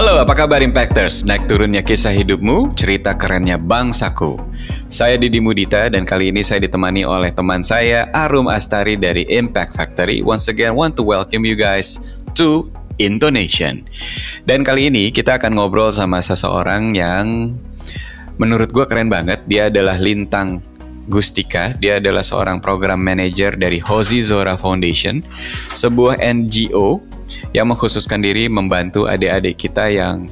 Halo, apa kabar Impactors? Naik turunnya kisah hidupmu, cerita kerennya bangsaku. Saya Didi Mudita dan kali ini saya ditemani oleh teman saya Arum Astari dari Impact Factory. Once again, want to welcome you guys to Indonesian. Dan kali ini kita akan ngobrol sama seseorang yang menurut gue keren banget. Dia adalah Lintang Gustika. Dia adalah seorang program manager dari Hozi Zora Foundation, sebuah NGO yang mengkhususkan diri membantu adik-adik kita yang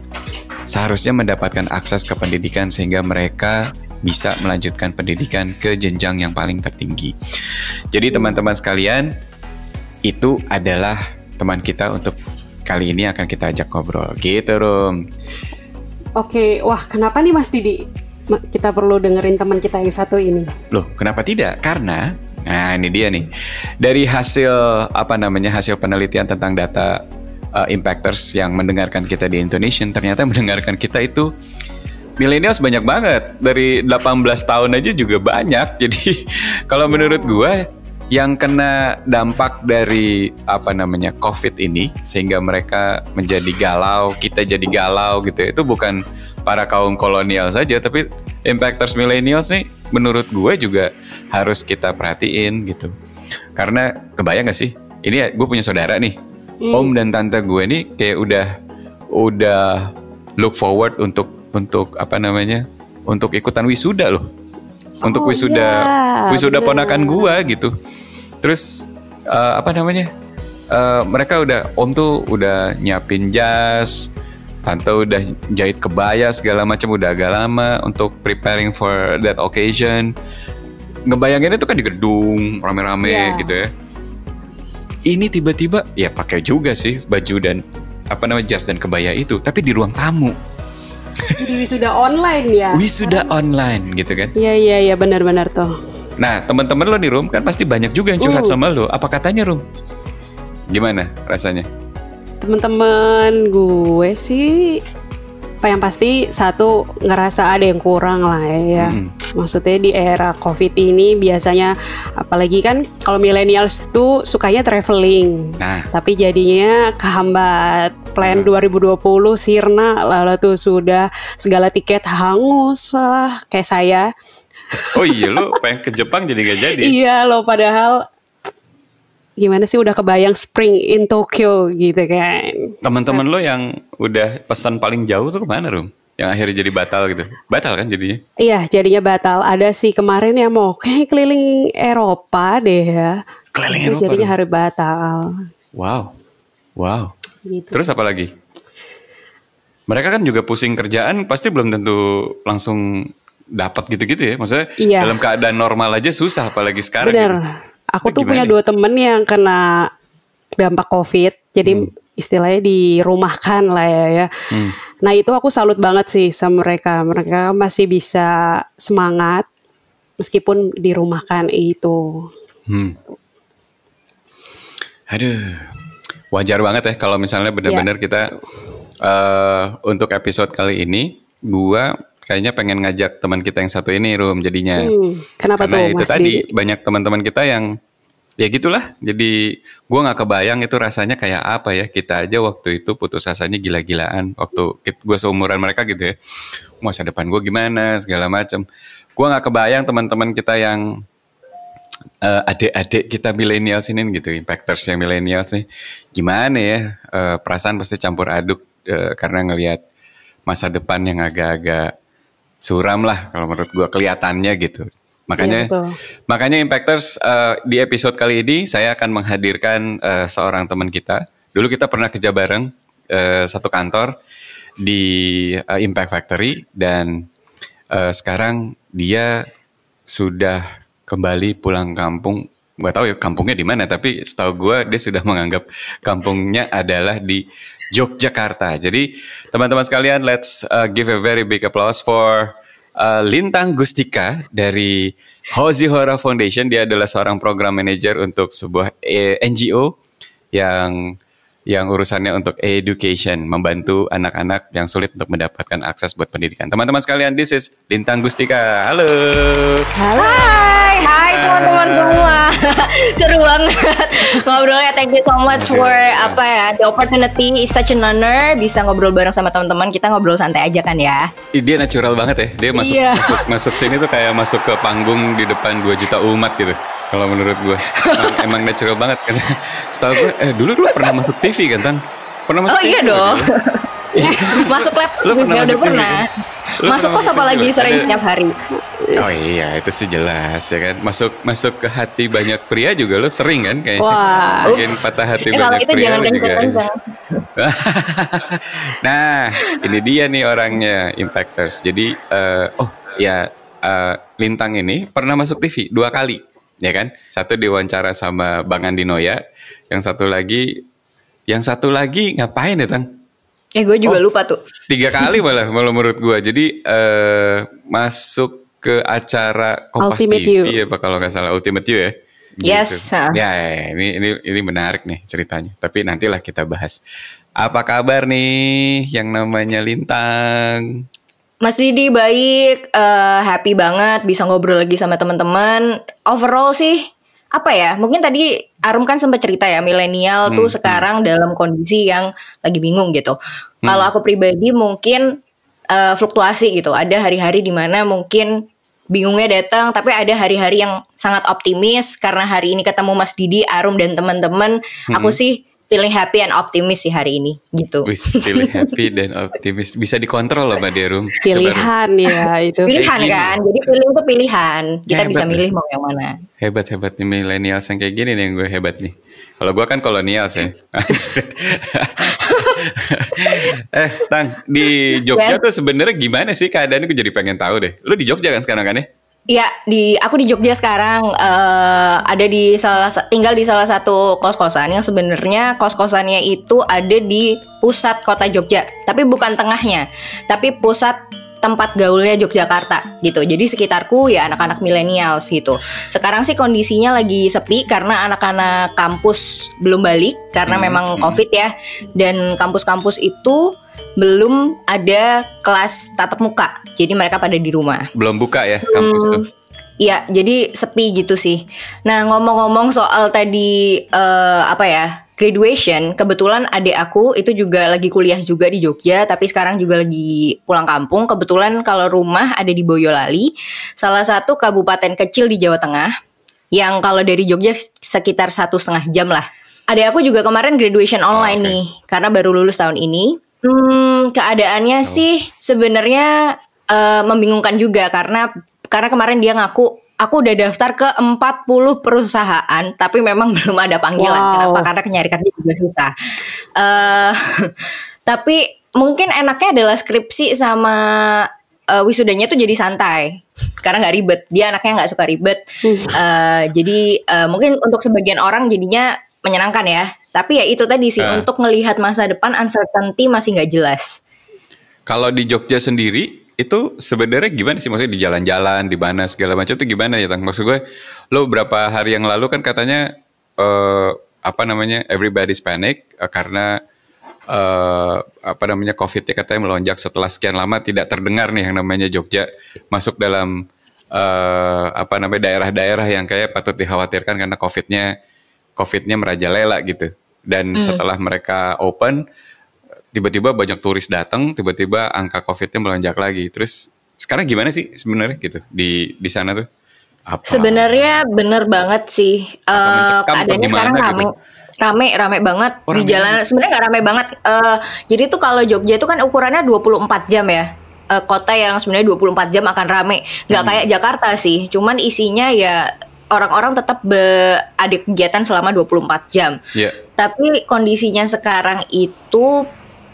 seharusnya mendapatkan akses ke pendidikan sehingga mereka bisa melanjutkan pendidikan ke jenjang yang paling tertinggi. Jadi teman-teman sekalian, itu adalah teman kita untuk kali ini akan kita ajak ngobrol. Gitu, Rum. Oke, wah kenapa nih Mas Didi? Kita perlu dengerin teman kita yang satu ini. Loh, kenapa tidak? Karena Nah, ini dia nih. Dari hasil apa namanya? hasil penelitian tentang data uh, impactors yang mendengarkan kita di Indonesia, ternyata mendengarkan kita itu millennials banyak banget. Dari 18 tahun aja juga banyak. Jadi kalau menurut gue yang kena dampak dari apa namanya COVID ini sehingga mereka menjadi galau, kita jadi galau gitu ya. Itu bukan para kaum kolonial saja tapi impactors millennials nih menurut gue juga harus kita perhatiin gitu. Karena kebayang gak sih? Ini gue punya saudara nih. Hmm. Om dan tante gue nih kayak udah udah look forward untuk untuk apa namanya? Untuk ikutan wisuda loh. Untuk oh, wisuda yeah, wisuda bener. ponakan gue gitu. Terus uh, apa namanya? Uh, mereka udah om tuh udah nyiapin jas, tante udah jahit kebaya segala macam udah agak lama untuk preparing for that occasion. Ngebayangin itu kan di gedung rame-rame yeah. gitu ya. Ini tiba-tiba ya pakai juga sih baju dan apa namanya jas dan kebaya itu tapi di ruang tamu. Jadi wisuda online ya? Wisuda online gitu kan? Iya iya iya benar-benar tuh. Nah teman-teman lo di room kan pasti banyak juga yang curhat uh. sama lo. Apa katanya room? Gimana rasanya teman-teman gue sih apa yang pasti satu ngerasa ada yang kurang lah ya. Hmm. Maksudnya di era Covid ini biasanya apalagi kan kalau millennials tuh sukanya traveling. Nah. Tapi jadinya kehambat plan hmm. 2020 sirna lalu tuh sudah segala tiket hangus lah kayak saya. Oh iya lo pengen ke Jepang jadi gak jadi? iya lo padahal gimana sih udah kebayang spring in Tokyo gitu kan. Teman-teman lo yang udah pesan paling jauh tuh ke mana Rum? Yang akhirnya jadi batal gitu. Batal kan jadinya? Iya jadinya batal. Ada sih kemarin yang mau kayak keliling Eropa deh ya. Keliling Eropa? Jadinya hari batal. Wow. Wow. Gitu Terus apa lagi? Mereka kan juga pusing kerjaan pasti belum tentu langsung dapat gitu-gitu ya. Maksudnya iya. dalam keadaan normal aja susah apalagi sekarang. Bener. Gitu. Aku tuh punya dua temen yang kena dampak COVID, jadi hmm. istilahnya dirumahkan lah ya. ya. Hmm. Nah itu aku salut banget sih sama mereka. Mereka masih bisa semangat meskipun dirumahkan itu. Hmm. Aduh, wajar banget ya kalau misalnya benar-benar ya. kita uh, untuk episode kali ini, gua kayaknya pengen ngajak teman kita yang satu ini Rum jadinya. Hmm, kenapa Karena tuh itu Mas tadi Didi? banyak teman-teman kita yang ya gitulah. Jadi gue nggak kebayang itu rasanya kayak apa ya. Kita aja waktu itu putus asanya gila-gilaan. Waktu gue seumuran mereka gitu ya. Masa depan gue gimana segala macam. Gue nggak kebayang teman-teman kita yang uh, adik-adik kita milenial sini gitu, impactors yang milenial sih, gimana ya uh, perasaan pasti campur aduk uh, karena ngelihat masa depan yang agak-agak suram lah kalau menurut gue kelihatannya gitu. Makanya ya, makanya Impactors uh, di episode kali ini saya akan menghadirkan uh, seorang teman kita. Dulu kita pernah kerja bareng uh, satu kantor di uh, Impact Factory dan uh, sekarang dia sudah kembali pulang kampung nggak tahu ya kampungnya di mana tapi setahu gue dia sudah menganggap kampungnya adalah di Yogyakarta. Jadi teman-teman sekalian let's uh, give a very big applause for uh, Lintang Gustika dari Hozi Hora Foundation. Dia adalah seorang program manager untuk sebuah eh, NGO yang yang urusannya untuk education, membantu anak-anak yang sulit untuk mendapatkan akses buat pendidikan. Teman-teman sekalian, this is Lintang Gustika. Halo. Halo. Hai, hai teman-teman semua. Seru banget ngobrolnya. Thank you so much for apa ya the opportunity is such an honor bisa ngobrol bareng sama teman-teman. Kita ngobrol santai aja kan ya. Dia natural banget ya. Dia masuk Iya. masuk, masuk sini tuh kayak masuk ke panggung di depan 2 juta umat gitu. Kalau menurut gue emang, emang natural banget kan. Setahu gue eh dulu lu pernah masuk TV kan, Tan? Pernah masuk Oh TV iya dong. dulu? masuk lab Lu pernah masuk udah pernah. kan? Lu Masuk pernah kos masuk apa TV, lagi sering Ada- setiap hari. Oh iya, itu sih jelas ya kan. Masuk masuk ke hati banyak pria juga lo sering kan kayak. Wah. Bikin Ups. patah hati Eh, kalau banyak itu pria jangan lo juga. nah, ini dia nih orangnya Impactors. Jadi eh, oh ya eh, Lintang ini pernah masuk TV dua kali, ya kan? Satu diwawancara sama Bang Andi Noya, yang satu lagi yang satu lagi ngapain ya, Tang? Eh gue juga Oh. lupa tuh. Tiga kali malah malah menurut gua. Jadi eh masuk ke acara Kompas Ultimate TV You. ya Pak kalau nggak salah Ultimate You ya. Yes, ah. Ya, ya, ya. ini ini ini menarik nih ceritanya. Tapi nantilah kita bahas. Apa kabar nih yang namanya Lintang? Mas Didi baik, eh, happy banget bisa ngobrol lagi sama teman-teman. Overall sih apa ya? Mungkin tadi Arum kan sempat cerita ya milenial tuh sekarang dalam kondisi yang lagi bingung gitu. Kalau aku pribadi mungkin eh, fluktuasi gitu. Ada hari-hari di mana mungkin bingungnya datang, tapi ada hari-hari yang sangat optimis karena hari ini ketemu Mas Didi, Arum dan teman-teman. Aku sih feeling happy and optimis sih hari ini gitu. Wis pilih happy dan optimis. Bisa dikontrol loh Mbak Derum. Pilihan ya itu. Pilihan kan, jadi feeling tuh pilihan. Kita Hebat bisa ya. milih mau yang mana. Hebat hebat nih milenials yang kayak gini nih yang gue hebat nih. Kalau gue kan kolonial sih. eh, Tang, di Jogja Yes. tuh sebenarnya gimana sih keadaannya? Gue jadi pengen tahu deh. Lu di Jogja kan sekarang kan ya? Iya, di aku di Jogja sekarang eh, ada di salah sa- tinggal di salah satu kos-kosan yang sebenarnya kos-kosannya itu ada di pusat kota Jogja, tapi bukan tengahnya, tapi pusat tempat gaulnya Yogyakarta gitu. Jadi sekitarku ya anak-anak milenial gitu. Sekarang sih kondisinya lagi sepi karena anak-anak kampus belum balik karena Hmm, memang hmm. Covid ya. Dan kampus-kampus itu belum ada kelas tatap muka. Jadi mereka pada di rumah. Belum buka ya kampus Hmm. tuh. Iya, jadi sepi gitu sih. Nah, ngomong-ngomong soal tadi eh, apa ya? Graduation, kebetulan adik aku itu juga lagi kuliah juga di Jogja, tapi sekarang juga lagi pulang kampung. Kebetulan kalau rumah ada di Boyolali, salah satu kabupaten kecil di Jawa Tengah, yang kalau dari Jogja sekitar satu setengah jam lah. Adik aku juga kemarin graduation online oke. nih, karena baru lulus tahun ini. Hmm, keadaannya sih sebenarnya eh, membingungkan juga karena karena kemarin dia ngaku aku udah daftar ke 40 perusahaan tapi memang belum ada panggilan. Wow. Kenapa? Karena nyari kerja juga susah. Eh tapi mungkin enaknya adalah skripsi sama eh, wisudanya tuh jadi santai karena nggak ribet. Dia anaknya nggak suka ribet. Eh, jadi eh, mungkin untuk sebagian orang jadinya menyenangkan ya. Tapi ya itu tadi sih Eh. untuk melihat masa depan uncertainty masih nggak jelas. Kalau di Jogja sendiri itu sebenarnya gimana sih maksudnya di jalan-jalan di mana segala macam itu gimana ya Tang? Maksud gue lo berapa hari yang lalu kan katanya eh, apa namanya everybody's panic eh, karena eh, apa namanya COVID-nya katanya melonjak setelah sekian lama tidak terdengar nih yang namanya Jogja masuk dalam eh, apa namanya daerah-daerah yang kayak patut dikhawatirkan karena COVID-nya COVID-nya merajalela gitu. Dan setelah mereka open tiba-tiba banyak turis datang, tiba-tiba angka COVID-nya melonjak lagi. Terus sekarang gimana sih sebenarnya gitu di di sana tuh? Apa? Sebenarnya bener banget sih. Apa keadaannya sekarang gitu? rame. Rame, banget Oh, di jalan. Sebenarnya nggak rame banget. Eh jadi tuh kalau Jogja itu kan ukurannya 24 jam ya. Eh, kota yang sebenarnya 24 jam akan rame. Nggak Hmm. kayak Jakarta sih. Cuman isinya ya orang-orang tetap be- ada kegiatan selama 24 jam. Iya. Tapi kondisinya sekarang itu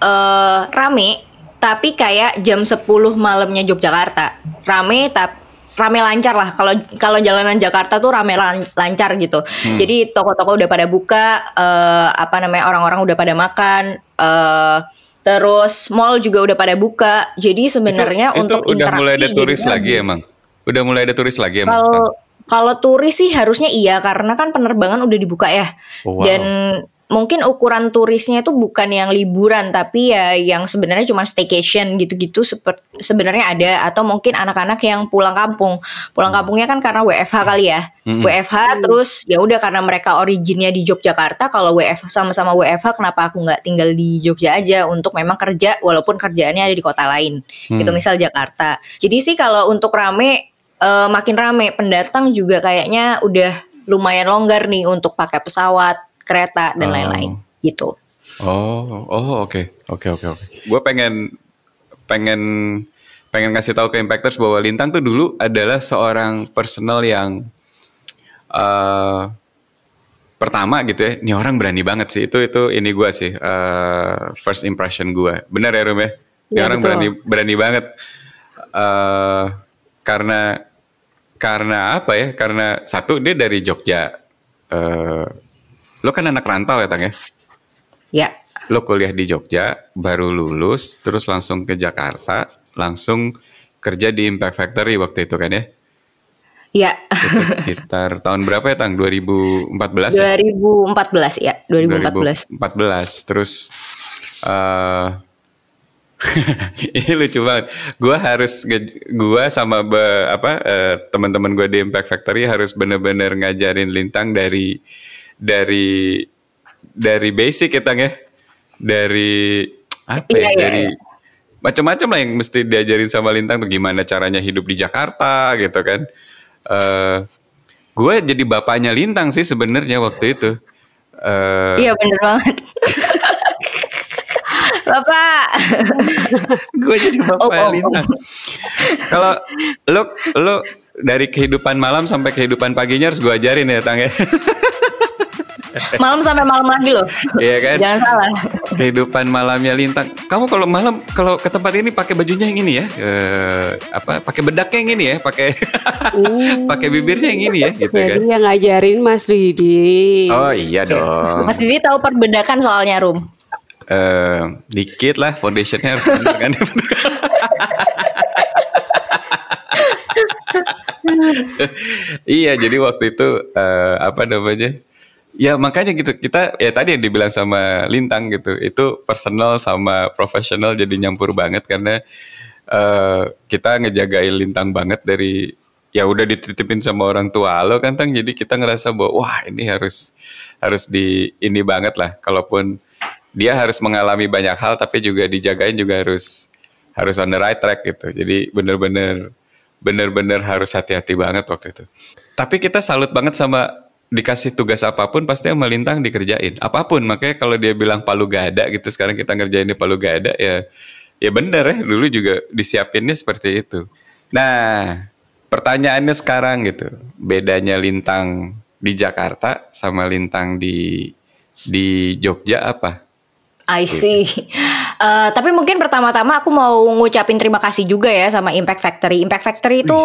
eh rame, tapi kayak jam 10 malamnya Yogyakarta. Rame tapi rame lancar lah. Kalau kalau jalanan Jakarta tuh rame lan- lancar gitu. Jadi toko-toko udah pada buka, eh apa namanya orang-orang udah pada makan, eh terus mall juga udah pada buka. Jadi sebenarnya untuk itu udah interaksi mulai ada turis bagus. lagi emang. Udah mulai ada turis lagi emang. Kalau? Kalau turis sih harusnya iya karena kan penerbangan udah dibuka ya. Oh, wow. Dan mungkin ukuran turisnya itu bukan yang liburan tapi ya yang sebenarnya cuma staycation gitu-gitu sebenarnya ada atau mungkin anak-anak yang pulang kampung pulang hmm. kampungnya kan karena WFH kali ya hmm. WFH hmm. terus ya udah karena mereka originnya di Yogyakarta kalau WFH sama-sama WFH kenapa aku nggak tinggal di Jogja aja untuk memang kerja walaupun kerjaannya ada di kota lain hmm. gitu misal Jakarta jadi sih kalau untuk rame uh, makin rame pendatang juga kayaknya udah lumayan longgar nih untuk pakai pesawat kereta dan oh. lain-lain gitu. Oh, oh oke, oke, oke, oke. Gue pengen pengen pengen ngasih tahu ke impactors bahwa Lintang tuh dulu adalah seorang personal yang uh, pertama gitu ya. Ini orang berani banget sih. Itu itu ini gue sih uh, first impression gue. Benar ya Rum ya? Ini ya, orang betul. berani berani banget. Uh, karena karena apa ya? Karena satu dia dari Jogja. Uh, Lo kan anak rantau ya, Tang ya? Ya. Lo kuliah di Jogja, baru lulus, terus langsung ke Jakarta, langsung kerja di Impact Factory waktu itu kan ya? Iya. Sekitar tahun berapa ya, Tang? 2014 ya? 2014 ya, 2014. 2014. Terus uh, ini lucu banget. Gua harus gua sama be, apa uh, teman-teman gue di Impact Factory harus bener-bener ngajarin Lintang dari dari dari basic ya Tang ya. Dari apa ya? Iya, iya dari iya. macam-macam lah yang mesti diajarin sama Lintang tuh gimana caranya hidup di Jakarta gitu kan. Uh, eh, gue jadi bapaknya Lintang sih sebenarnya waktu itu. Uh, iya bener banget. Bapak. gue jadi bapak oh, oh, Lintang. Kalau lo lo dari kehidupan malam sampai kehidupan paginya harus gue ajarin ya Tang ya. malam sampai malam lagi loh. Iya kan? Jangan salah. Kehidupan malamnya lintang. Kamu kalau malam kalau ke tempat ini pakai bajunya yang ini ya. Uh, apa? Pakai bedaknya yang ini ya, pakai uh. pakai bibirnya yang ini ya gitu Jadi kan. yang ngajarin Mas Didi. Oh iya dong. Mas Didi tahu perbedakan soalnya Rum. Uh, dikit lah foundationnya. Harus bener kan. iya jadi waktu itu uh, apa namanya? Ya makanya gitu. Kita ya tadi yang dibilang sama Lintang gitu itu personal sama profesional jadi nyampur banget karena uh, kita ngejagain Lintang banget dari ya udah dititipin sama orang tua lo kan tang. Jadi kita ngerasa bahwa wah ini harus harus di ini banget lah. Kalaupun dia harus mengalami banyak hal tapi juga dijagain juga harus harus on the right track gitu. Jadi bener-bener bener-bener harus hati-hati banget waktu itu. Tapi kita salut banget sama dikasih tugas apa pun pasti yang melintang dikerjain. Apa pun makanya kalau dia bilang palu gada gitu sekarang kita ngerjain di palu gada ya ya bener ya dulu juga disiapinnya seperti itu. Nah pertanyaannya sekarang gitu bedanya lintang di Jakarta sama lintang di di Jogja apa I see. Uh, tapi mungkin pertama-tama aku mau ngucapin terima kasih juga ya sama Impact Factory. Impact Factory itu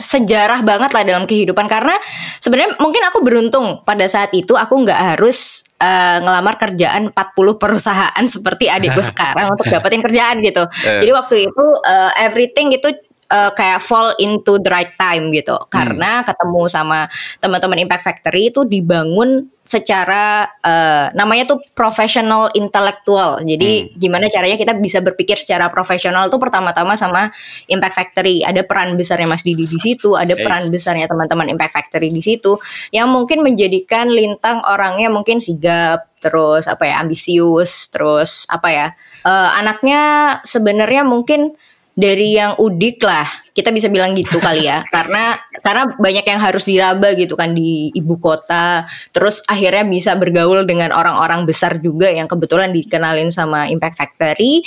sejarah banget lah dalam kehidupan karena sebenarnya mungkin aku beruntung pada saat itu aku nggak harus uh, ngelamar kerjaan 40 perusahaan seperti adikku sekarang untuk dapetin kerjaan gitu. Uh. Jadi waktu itu uh, everything itu uh, kayak fall into the right time gitu. Hmm. Karena ketemu sama teman-teman Impact Factory itu dibangun secara uh, namanya tuh professional intelektual. Jadi hmm. gimana caranya kita bisa berpikir secara profesional tuh pertama-tama sama Impact Factory. Ada peran besarnya Mas Didi di situ, ada yes. peran besarnya teman-teman Impact Factory di situ yang mungkin menjadikan Lintang orangnya mungkin sigap, terus apa ya ambisius, terus apa ya uh, anaknya sebenarnya mungkin dari yang udik lah. Kita bisa bilang gitu kali ya. Karena karena banyak yang harus diraba gitu kan di ibu kota. Terus akhirnya bisa bergaul dengan orang-orang besar juga yang kebetulan dikenalin sama Impact Factory.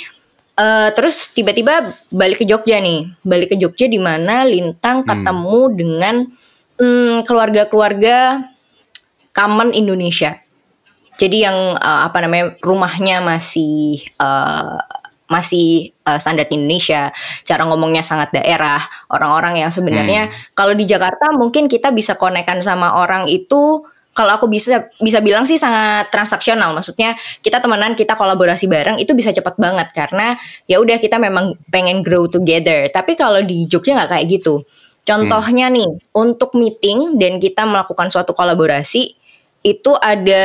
Uh, terus tiba-tiba balik ke Jogja nih. Balik ke Jogja di mana Lintang hmm. ketemu dengan keluarga keluarga-keluarga common Indonesia. Jadi yang uh, apa namanya rumahnya masih uh, masih uh, standar Indonesia, cara ngomongnya sangat daerah. Orang-orang yang sebenarnya hmm. kalau di Jakarta mungkin kita bisa konekkan sama orang itu kalau aku bisa bisa bilang sih sangat transaksional. Maksudnya kita temenan, kita kolaborasi bareng itu bisa cepat banget karena ya udah kita memang pengen grow together. Tapi kalau di Jogja nggak kayak gitu. Contohnya hmm. nih, untuk meeting dan kita melakukan suatu kolaborasi, itu ada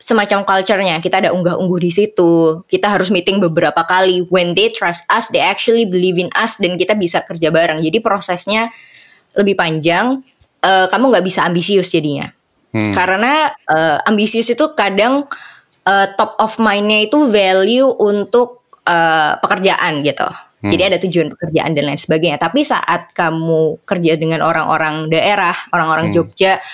semacam culture-nya. Kita ada unggah-ungguh di situ. Kita harus meeting beberapa kali. When they trust us, they actually believe in us dan kita bisa kerja bareng. Jadi prosesnya lebih panjang. Uh, kamu nggak bisa ambisius jadinya. Hmm. Karena uh, ambisius itu kadang uh, top of mind-nya itu value untuk uh, pekerjaan gitu. Hmm. Jadi ada tujuan pekerjaan dan lain sebagainya. Tapi saat kamu kerja dengan orang-orang daerah, orang-orang hmm. Jogja,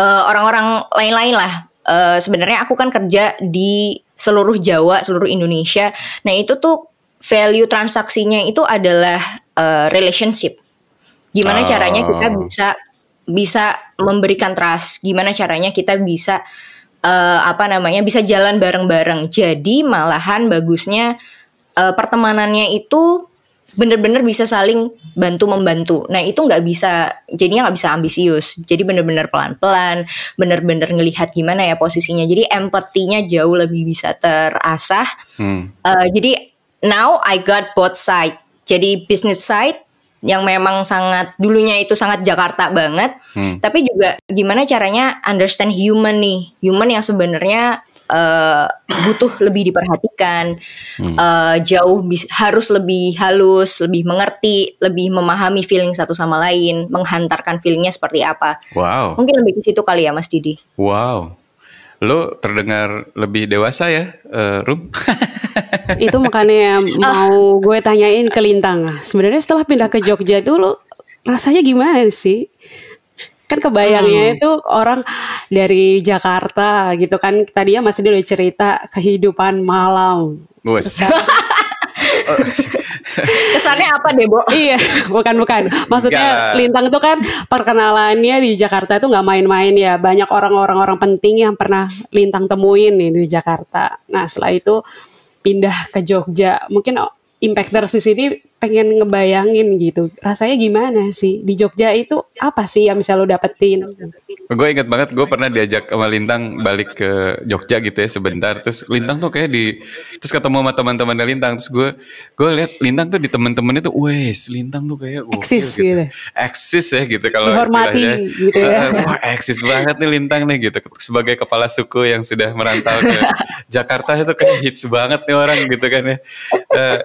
orang orang-orang lain-lain lah. Uh, Sebenarnya aku kan kerja di seluruh Jawa, seluruh Indonesia. Nah itu tuh value transaksinya itu adalah uh, relationship. Gimana oh. caranya kita bisa bisa memberikan trust? Gimana caranya kita bisa uh, apa namanya bisa jalan bareng-bareng? Jadi malahan bagusnya uh, pertemanannya itu bener-bener bisa saling bantu membantu. Nah itu nggak bisa, jadinya nggak bisa ambisius. Jadi bener-bener pelan-pelan, bener-bener ngelihat gimana ya posisinya. Jadi empatinya jauh lebih bisa terasah. Hmm. Uh, jadi now I got both side. Jadi business side yang memang sangat dulunya itu sangat Jakarta banget, hmm. tapi juga gimana caranya understand human nih, human yang sebenarnya uh, butuh lebih diperhatikan, hmm. uh, jauh harus lebih halus, lebih mengerti, lebih memahami feeling satu sama lain, menghantarkan feelingnya seperti apa. Wow. Mungkin lebih ke situ kali ya, Mas Didi. Wow. Lo terdengar lebih dewasa ya, uh, Rum? itu makanya mau gue tanyain ke Lintang. Sebenarnya setelah pindah ke Jogja itu lo rasanya gimana sih? Kan kebayangnya hmm. itu orang dari Jakarta gitu kan tadi ya masih dulu cerita kehidupan malam Kesannya apa deh, Bo? iya, bukan bukan. Maksudnya Gak. Lintang itu kan perkenalannya di Jakarta itu nggak main-main ya. Banyak orang-orang orang penting yang pernah Lintang temuin nih di Jakarta. Nah, setelah itu pindah ke Jogja. Mungkin impacters di sini pengen ngebayangin gitu. Rasanya gimana sih di Jogja itu apa sih yang bisa lo dapetin? Gue inget banget gue pernah diajak sama Lintang balik ke Jogja gitu ya sebentar. Terus Lintang tuh kayak di terus ketemu sama teman-teman Lintang. Terus gue gue lihat Lintang tuh di teman-teman itu, wes Lintang tuh kayak eksis gitu. gitu. Eksis ya gitu kalau istilahnya. gitu ya. Wah eksis banget nih Lintang nih gitu. Sebagai kepala suku yang sudah merantau ke Jakarta itu kayak hits banget nih orang gitu kan ya. Uh,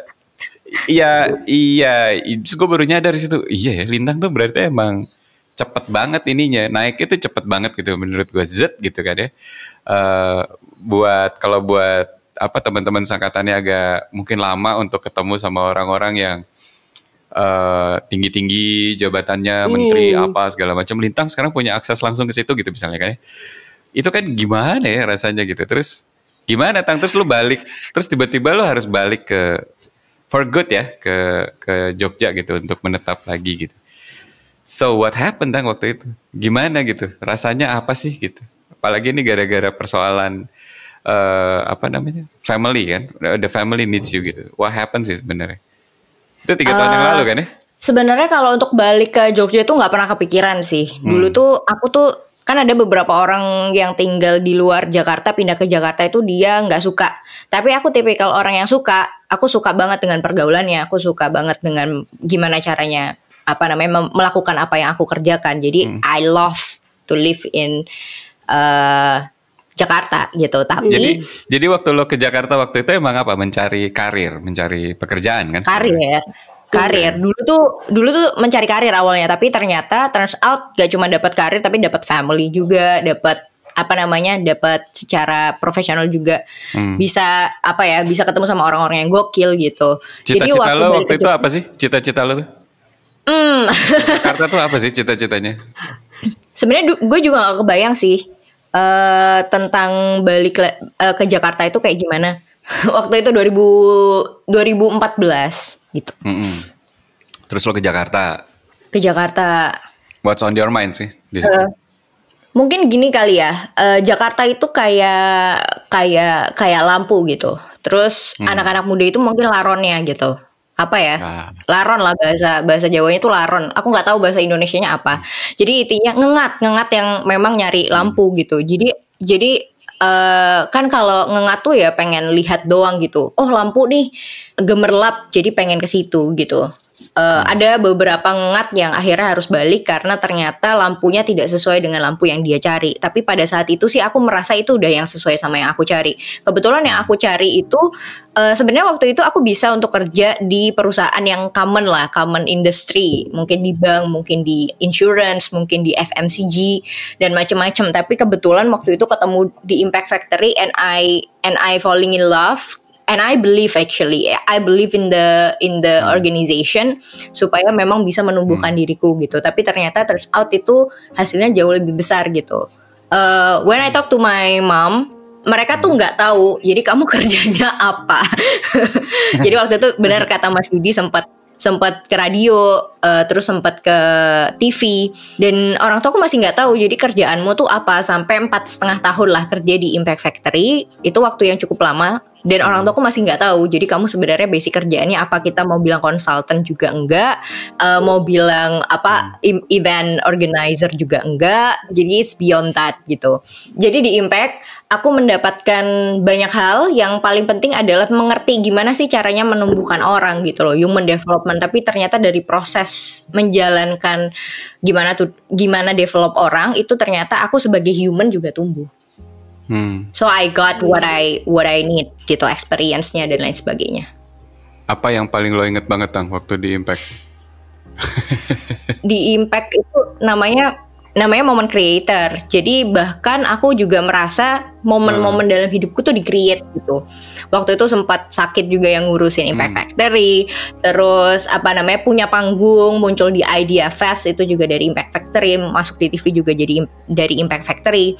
Iya, iya. Terus gue baru nyadar di situ. Iya, ya, Lintang tuh berarti emang cepet banget ininya. Naik itu cepet banget gitu menurut gue. Z gitu kan ya. Uh, buat kalau buat apa teman-teman sangkatannya agak mungkin lama untuk ketemu sama orang-orang yang uh, tinggi-tinggi jabatannya menteri hmm. apa segala macam lintang sekarang punya akses langsung ke situ gitu misalnya kan ya. itu kan gimana ya rasanya gitu terus gimana tang terus lu balik terus tiba-tiba lu harus balik ke for good ya ke ke Jogja gitu untuk menetap lagi gitu. So what happened tang waktu itu? Gimana gitu? Rasanya apa sih gitu? Apalagi ini gara-gara persoalan uh, apa namanya family kan? The family needs you gitu. What happened sih sebenarnya? Itu tiga uh, tahun yang lalu kan ya? Sebenarnya kalau untuk balik ke Jogja itu nggak pernah kepikiran sih. Dulu hmm. tuh aku tuh kan ada beberapa orang yang tinggal di luar Jakarta pindah ke Jakarta itu dia nggak suka. Tapi aku tipikal orang yang suka aku suka banget dengan pergaulannya. Aku suka banget dengan gimana caranya apa namanya melakukan apa yang aku kerjakan. Jadi hmm. I love to live in uh, Jakarta gitu. Tapi jadi jadi waktu lo ke Jakarta waktu itu emang apa? Mencari karir mencari pekerjaan kan karir karir. Dulu tuh dulu tuh mencari karir awalnya, tapi ternyata turns out gak cuma dapat karir tapi dapat family juga, dapat apa namanya dapat secara profesional juga hmm. bisa apa ya bisa ketemu sama orang-orang yang gokil gitu. Cita-cita waktu lo waktu itu apa sih? Cita-cita lo tuh? Hmm. Jakarta tuh apa sih cita-citanya? Sebenarnya gue juga gak kebayang sih uh, tentang balik uh, ke Jakarta itu kayak gimana. waktu itu 2000 2014 gitu. Mm -hmm. Terus lo ke Jakarta? Ke Jakarta. What's on your mind sih? Uh, mungkin gini kali ya. Uh, Jakarta itu kayak kayak kayak lampu gitu. Terus hmm. anak-anak hmm. muda itu mungkin laronnya gitu. Apa ya? Nah. Laron lah bahasa bahasa Jawanya itu laron. Aku nggak tahu bahasa Indonesianya apa. Jadi intinya ngengat, ngengat yang memang nyari lampu hmm. gitu. Jadi jadi Uh, kan kalau ngengat tuh ya pengen lihat doang gitu. Oh lampu nih gemerlap, jadi pengen ke situ gitu. Uh, ada beberapa ngat yang akhirnya harus balik karena ternyata lampunya tidak sesuai dengan lampu yang dia cari. Tapi pada saat itu sih aku merasa itu udah yang sesuai sama yang aku cari. Kebetulan yang aku cari itu uh, sebenarnya waktu itu aku bisa untuk kerja di perusahaan yang common lah, common industry, mungkin di bank, mungkin di insurance, mungkin di FMCG dan macam-macam. Tapi kebetulan waktu itu ketemu di Impact Factory and I and I falling in love and I believe actually I believe in the in the hmm. organization supaya memang bisa menumbuhkan hmm. diriku gitu. Tapi ternyata turns out itu hasilnya jauh lebih besar gitu. Uh, when I talk to my mom mereka tuh nggak tahu jadi kamu kerjanya apa? Jadi waktu itu benar kata Mas Budi sempat sempat ke radio uh, terus sempat ke TV dan orang tua aku masih nggak tahu jadi kerjaanmu tuh apa? Sampai empat setengah tahun lah kerja di Impact Factory itu waktu yang cukup lama dan orang tua aku masih nggak tahu jadi kamu sebenarnya basic kerjaannya apa? Kita mau bilang konsultan juga enggak uh, mau bilang apa event organizer juga enggak jadi it's beyond that gitu. Jadi di impact aku mendapatkan banyak hal yang paling penting adalah mengerti gimana sih caranya menumbuhkan orang gitu loh human development. Tapi ternyata dari proses menjalankan gimana tuh gimana develop orang itu ternyata aku sebagai human juga tumbuh Hmm. So I got what I what I need gitu experience-nya dan lain sebagainya. Apa yang paling lo inget banget tang waktu di Impact? di Impact itu namanya namanya momen creator. Jadi bahkan aku juga merasa momen-momen hmm. dalam hidupku tuh di-create gitu. Waktu itu sempat sakit juga yang ngurusin Impact hmm. Factory. Terus apa namanya punya panggung muncul di Idea Fest itu juga dari Impact Factory, masuk di TV juga jadi dari Impact Factory.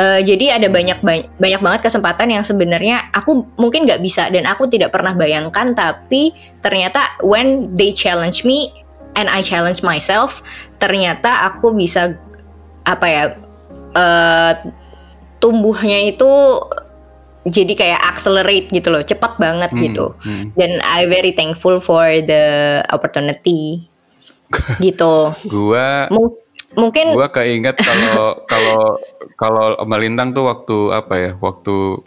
Uh, jadi ada banyak banyak banget kesempatan yang sebenarnya aku mungkin nggak bisa dan aku tidak pernah bayangkan tapi ternyata when they challenge me and I challenge myself ternyata aku bisa apa ya uh, tumbuhnya itu jadi kayak accelerate gitu loh cepat banget hmm, gitu. hmm. dan I very thankful for the opportunity. Gitu. Gua mungkin gua keinget kalau kalau kalau melintang tuh waktu apa ya waktu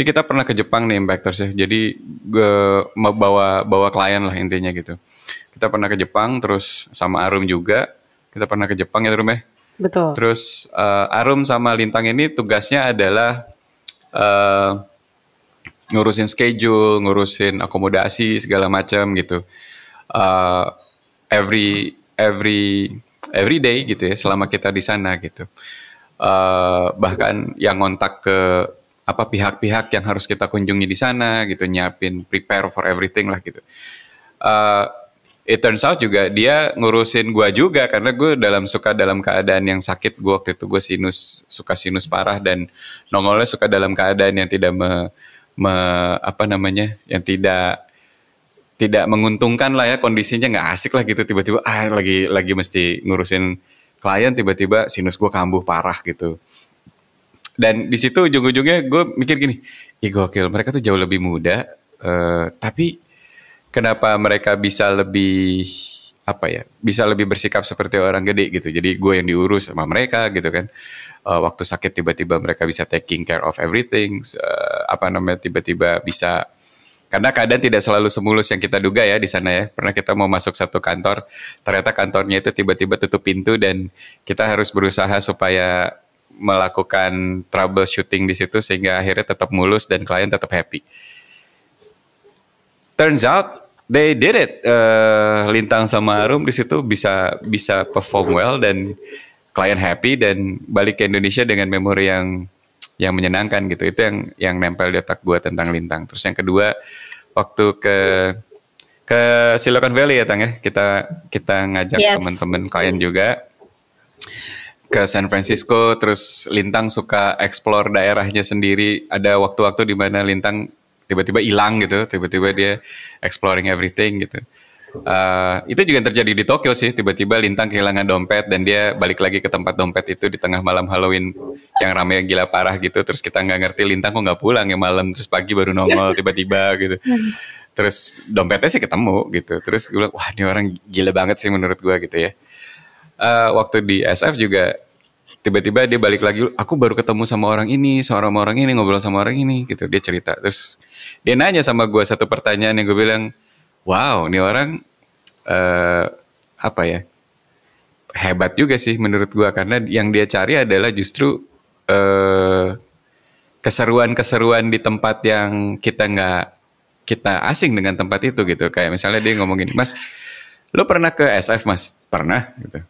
ini kita pernah ke Jepang nih Impactors ya. Jadi gue bawa bawa klien lah intinya gitu. Kita pernah ke Jepang terus sama Arum juga. Kita pernah ke Jepang ya Arum ya? Betul. Terus uh, Arum sama Lintang ini tugasnya adalah uh, ngurusin schedule ngurusin akomodasi segala macam gitu. Uh, every every every day gitu ya selama kita di sana gitu. Uh, bahkan yang ngontak ke apa pihak-pihak yang harus kita kunjungi di sana gitu nyiapin prepare for everything lah gitu. Uh, it turns out juga dia ngurusin gua juga karena gue dalam suka dalam keadaan yang sakit gue waktu itu gue sinus suka sinus parah dan nongolnya suka dalam keadaan yang tidak me, me apa namanya yang tidak tidak menguntungkan lah ya kondisinya nggak asik lah gitu. Tiba-tiba ah lagi lagi mesti ngurusin klien tiba-tiba sinus gue kambuh parah gitu. Dan di situ ujung-ujungnya gue mikir gini ih gokil mereka tuh jauh lebih muda uh, tapi kenapa mereka bisa lebih apa ya bisa lebih bersikap seperti orang gede gitu? Jadi gue yang diurus sama mereka gitu kan. Uh, waktu sakit tiba-tiba mereka bisa taking care of everything uh, apa namanya tiba-tiba bisa karena keadaan tidak selalu semulus yang kita duga ya di sana ya. Pernah kita mau masuk satu kantor, ternyata kantornya itu tiba-tiba tutup pintu dan kita harus berusaha supaya melakukan troubleshooting di situ sehingga akhirnya tetap mulus dan klien tetap happy. Turns out they did it. Uh, Lintang sama Arum di situ bisa bisa perform well dan klien happy dan balik ke Indonesia dengan memori yang yang menyenangkan gitu. Itu yang yang nempel di otak gue tentang lintang. Terus yang kedua waktu ke ke Silicon Valley ya tang ya. Kita kita ngajak yes. teman-teman klien juga ke San Francisco. Terus lintang suka explore daerahnya sendiri. Ada waktu-waktu di mana lintang tiba-tiba hilang gitu. Tiba-tiba dia exploring everything gitu Uh, itu juga terjadi di Tokyo sih. Tiba-tiba Lintang kehilangan dompet dan dia balik lagi ke tempat dompet itu di tengah malam Halloween yang ramai gila parah gitu. Terus kita nggak ngerti Lintang kok nggak pulang ya malam? Terus pagi baru nongol tiba-tiba gitu. Terus dompetnya sih ketemu gitu. Terus gue bilang wah ini orang gila banget sih menurut gue gitu ya. Uh, waktu di SF juga tiba-tiba dia balik lagi aku baru ketemu sama orang ini seorang orang ini ngobrol sama orang ini gitu. Dia cerita. Terus dia nanya sama gue satu pertanyaan yang gue bilang wow, ini orang uh, apa ya hebat juga sih menurut gua karena yang dia cari adalah justru uh, keseruan-keseruan di tempat yang kita nggak kita asing dengan tempat itu gitu. Kayak misalnya dia ngomongin mas lo pernah ke SF mas? Pernah gitu.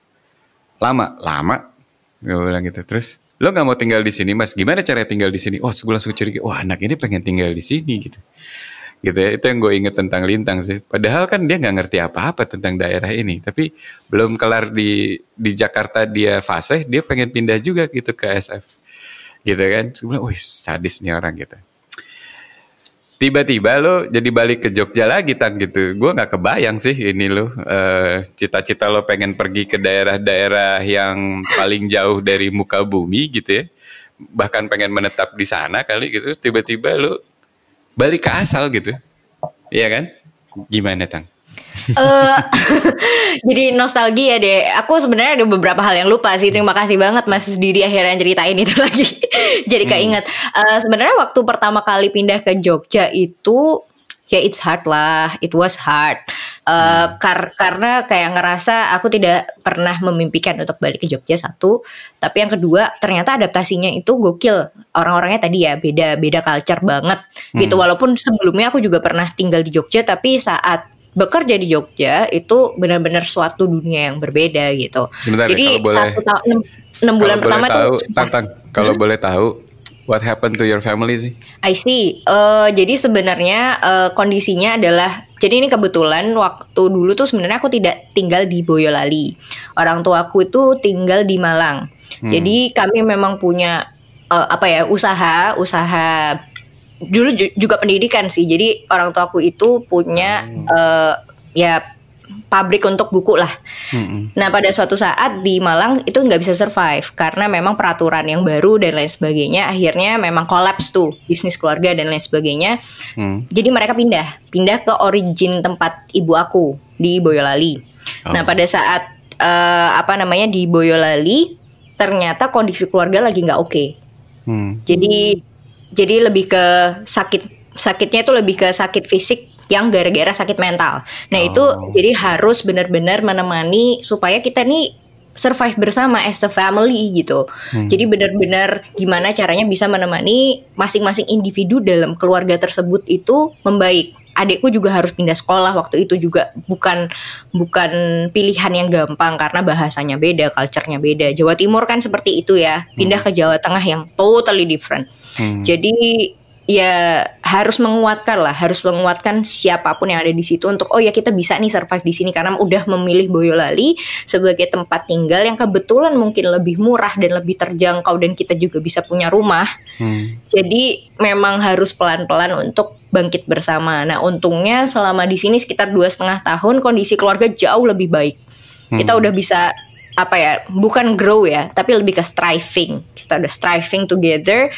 Lama? Lama gue bilang gitu. Terus lo nggak mau tinggal di sini mas? Gimana cara tinggal di sini? Oh gue langsung curiga. Wah anak ini pengen tinggal di sini gitu gitu ya. Itu yang gue inget tentang Lintang sih. Padahal kan dia nggak ngerti apa-apa tentang daerah ini. Tapi belum kelar di di Jakarta dia fase dia pengen pindah juga gitu ke SF gitu kan. Sebenarnya wih sadis nih orang gitu. Tiba-tiba lo jadi balik ke Jogja lagi tak gitu. Gue nggak kebayang sih ini lo uh, cita-cita lo pengen pergi ke daerah-daerah yang paling jauh dari muka bumi gitu ya. Bahkan pengen menetap di sana kali gitu. Tiba-tiba lo balik ke asal gitu iya kan gimana tang uh, jadi nostalgia deh. Aku sebenarnya ada beberapa hal yang lupa sih. Terima kasih banget Mas Didi akhirnya ceritain itu lagi. jadi hmm. keinget. Uh, sebenarnya waktu pertama kali pindah ke Jogja itu ya it's hard lah, it was hard. Uh, hmm. kar karena kayak ngerasa aku tidak pernah memimpikan untuk balik ke Jogja satu, tapi yang kedua ternyata adaptasinya itu gokil. Orang-orangnya tadi ya beda beda culture banget gitu. hmm. gitu. Walaupun sebelumnya aku juga pernah tinggal di Jogja, tapi saat bekerja di Jogja itu benar-benar suatu dunia yang berbeda gitu. Sebentar, Jadi kalau boleh, satu tahun enam bulan pertama tahu, tuh tantang kalau hmm? boleh tahu what happened to your family sih? I see. Uh, jadi sebenarnya uh, kondisinya adalah jadi ini kebetulan waktu dulu tuh sebenarnya aku tidak tinggal di Boyolali. Orang tua aku itu tinggal di Malang. Hmm. Jadi kami memang punya uh, apa ya usaha usaha dulu juga pendidikan sih. Jadi orang tua aku itu punya hmm. uh, ya pabrik untuk buku lah. Hmm. Nah pada suatu saat di Malang itu nggak bisa survive karena memang peraturan yang baru dan lain sebagainya. Akhirnya memang kolaps tuh bisnis keluarga dan lain sebagainya. Hmm. Jadi mereka pindah, pindah ke origin tempat ibu aku di Boyolali. Oh. Nah pada saat uh, apa namanya di Boyolali ternyata kondisi keluarga lagi nggak oke. Okay. Hmm. Jadi jadi lebih ke sakit sakitnya itu lebih ke sakit fisik yang gara-gara sakit mental. Nah, oh. itu jadi harus benar-benar menemani supaya kita nih survive bersama as a family gitu. Hmm. Jadi benar-benar gimana caranya bisa menemani masing-masing individu dalam keluarga tersebut itu membaik. Adikku juga harus pindah sekolah waktu itu juga bukan bukan pilihan yang gampang karena bahasanya beda, culture-nya beda. Jawa Timur kan seperti itu ya, pindah hmm. ke Jawa Tengah yang totally different. Hmm. Jadi ya harus menguatkan lah, harus menguatkan siapa pun yang ada di situ untuk oh ya kita bisa nih survive di sini karena udah memilih Boyolali sebagai tempat tinggal yang kebetulan mungkin lebih murah dan lebih terjangkau dan kita juga bisa punya rumah. Hmm. Jadi memang harus pelan-pelan untuk bangkit bersama. Nah untungnya selama di sini sekitar dua setengah tahun kondisi keluarga jauh lebih baik. Hmm. Kita udah bisa apa ya bukan grow ya tapi lebih ke striving kita udah striving together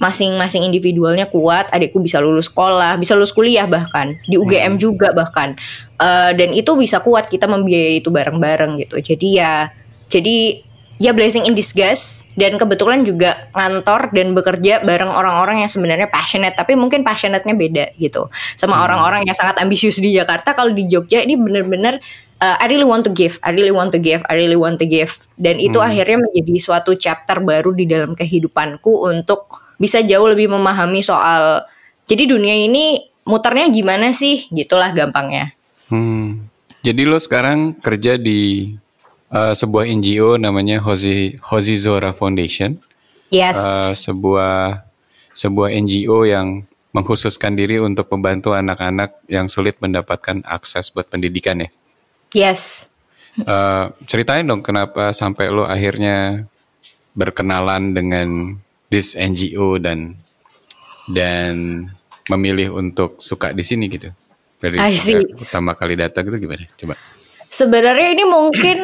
masing-masing individualnya kuat adikku bisa lulus sekolah bisa lulus kuliah bahkan di UGM hmm. juga bahkan uh, dan itu bisa kuat kita membiayai itu bareng-bareng gitu jadi ya jadi ya blessing in disguise dan kebetulan juga ngantor dan bekerja bareng orang-orang yang sebenarnya passionate tapi mungkin passionate-nya beda gitu sama hmm. orang-orang hmm. yang sangat ambisius di Jakarta kalau di Jogja ini bener-bener uh, I really want to give, I really want to give, I really want to give. Dan itu hmm. akhirnya menjadi suatu chapter baru di dalam kehidupanku untuk bisa jauh lebih memahami soal jadi dunia ini muternya gimana sih, gitulah gampangnya. Hmm. Jadi lo sekarang kerja di uh, sebuah NGO namanya Hozi Hozi Zora Foundation. Yes. Uh, sebuah sebuah NGO yang mengkhususkan diri untuk membantu anak-anak yang sulit mendapatkan akses buat pendidikan ya. Yes. Uh, ceritain dong kenapa sampai lo akhirnya berkenalan dengan this NGO dan dan memilih untuk suka di sini gitu. Dari utama kali datang gitu gimana? Coba. Sebenarnya ini mungkin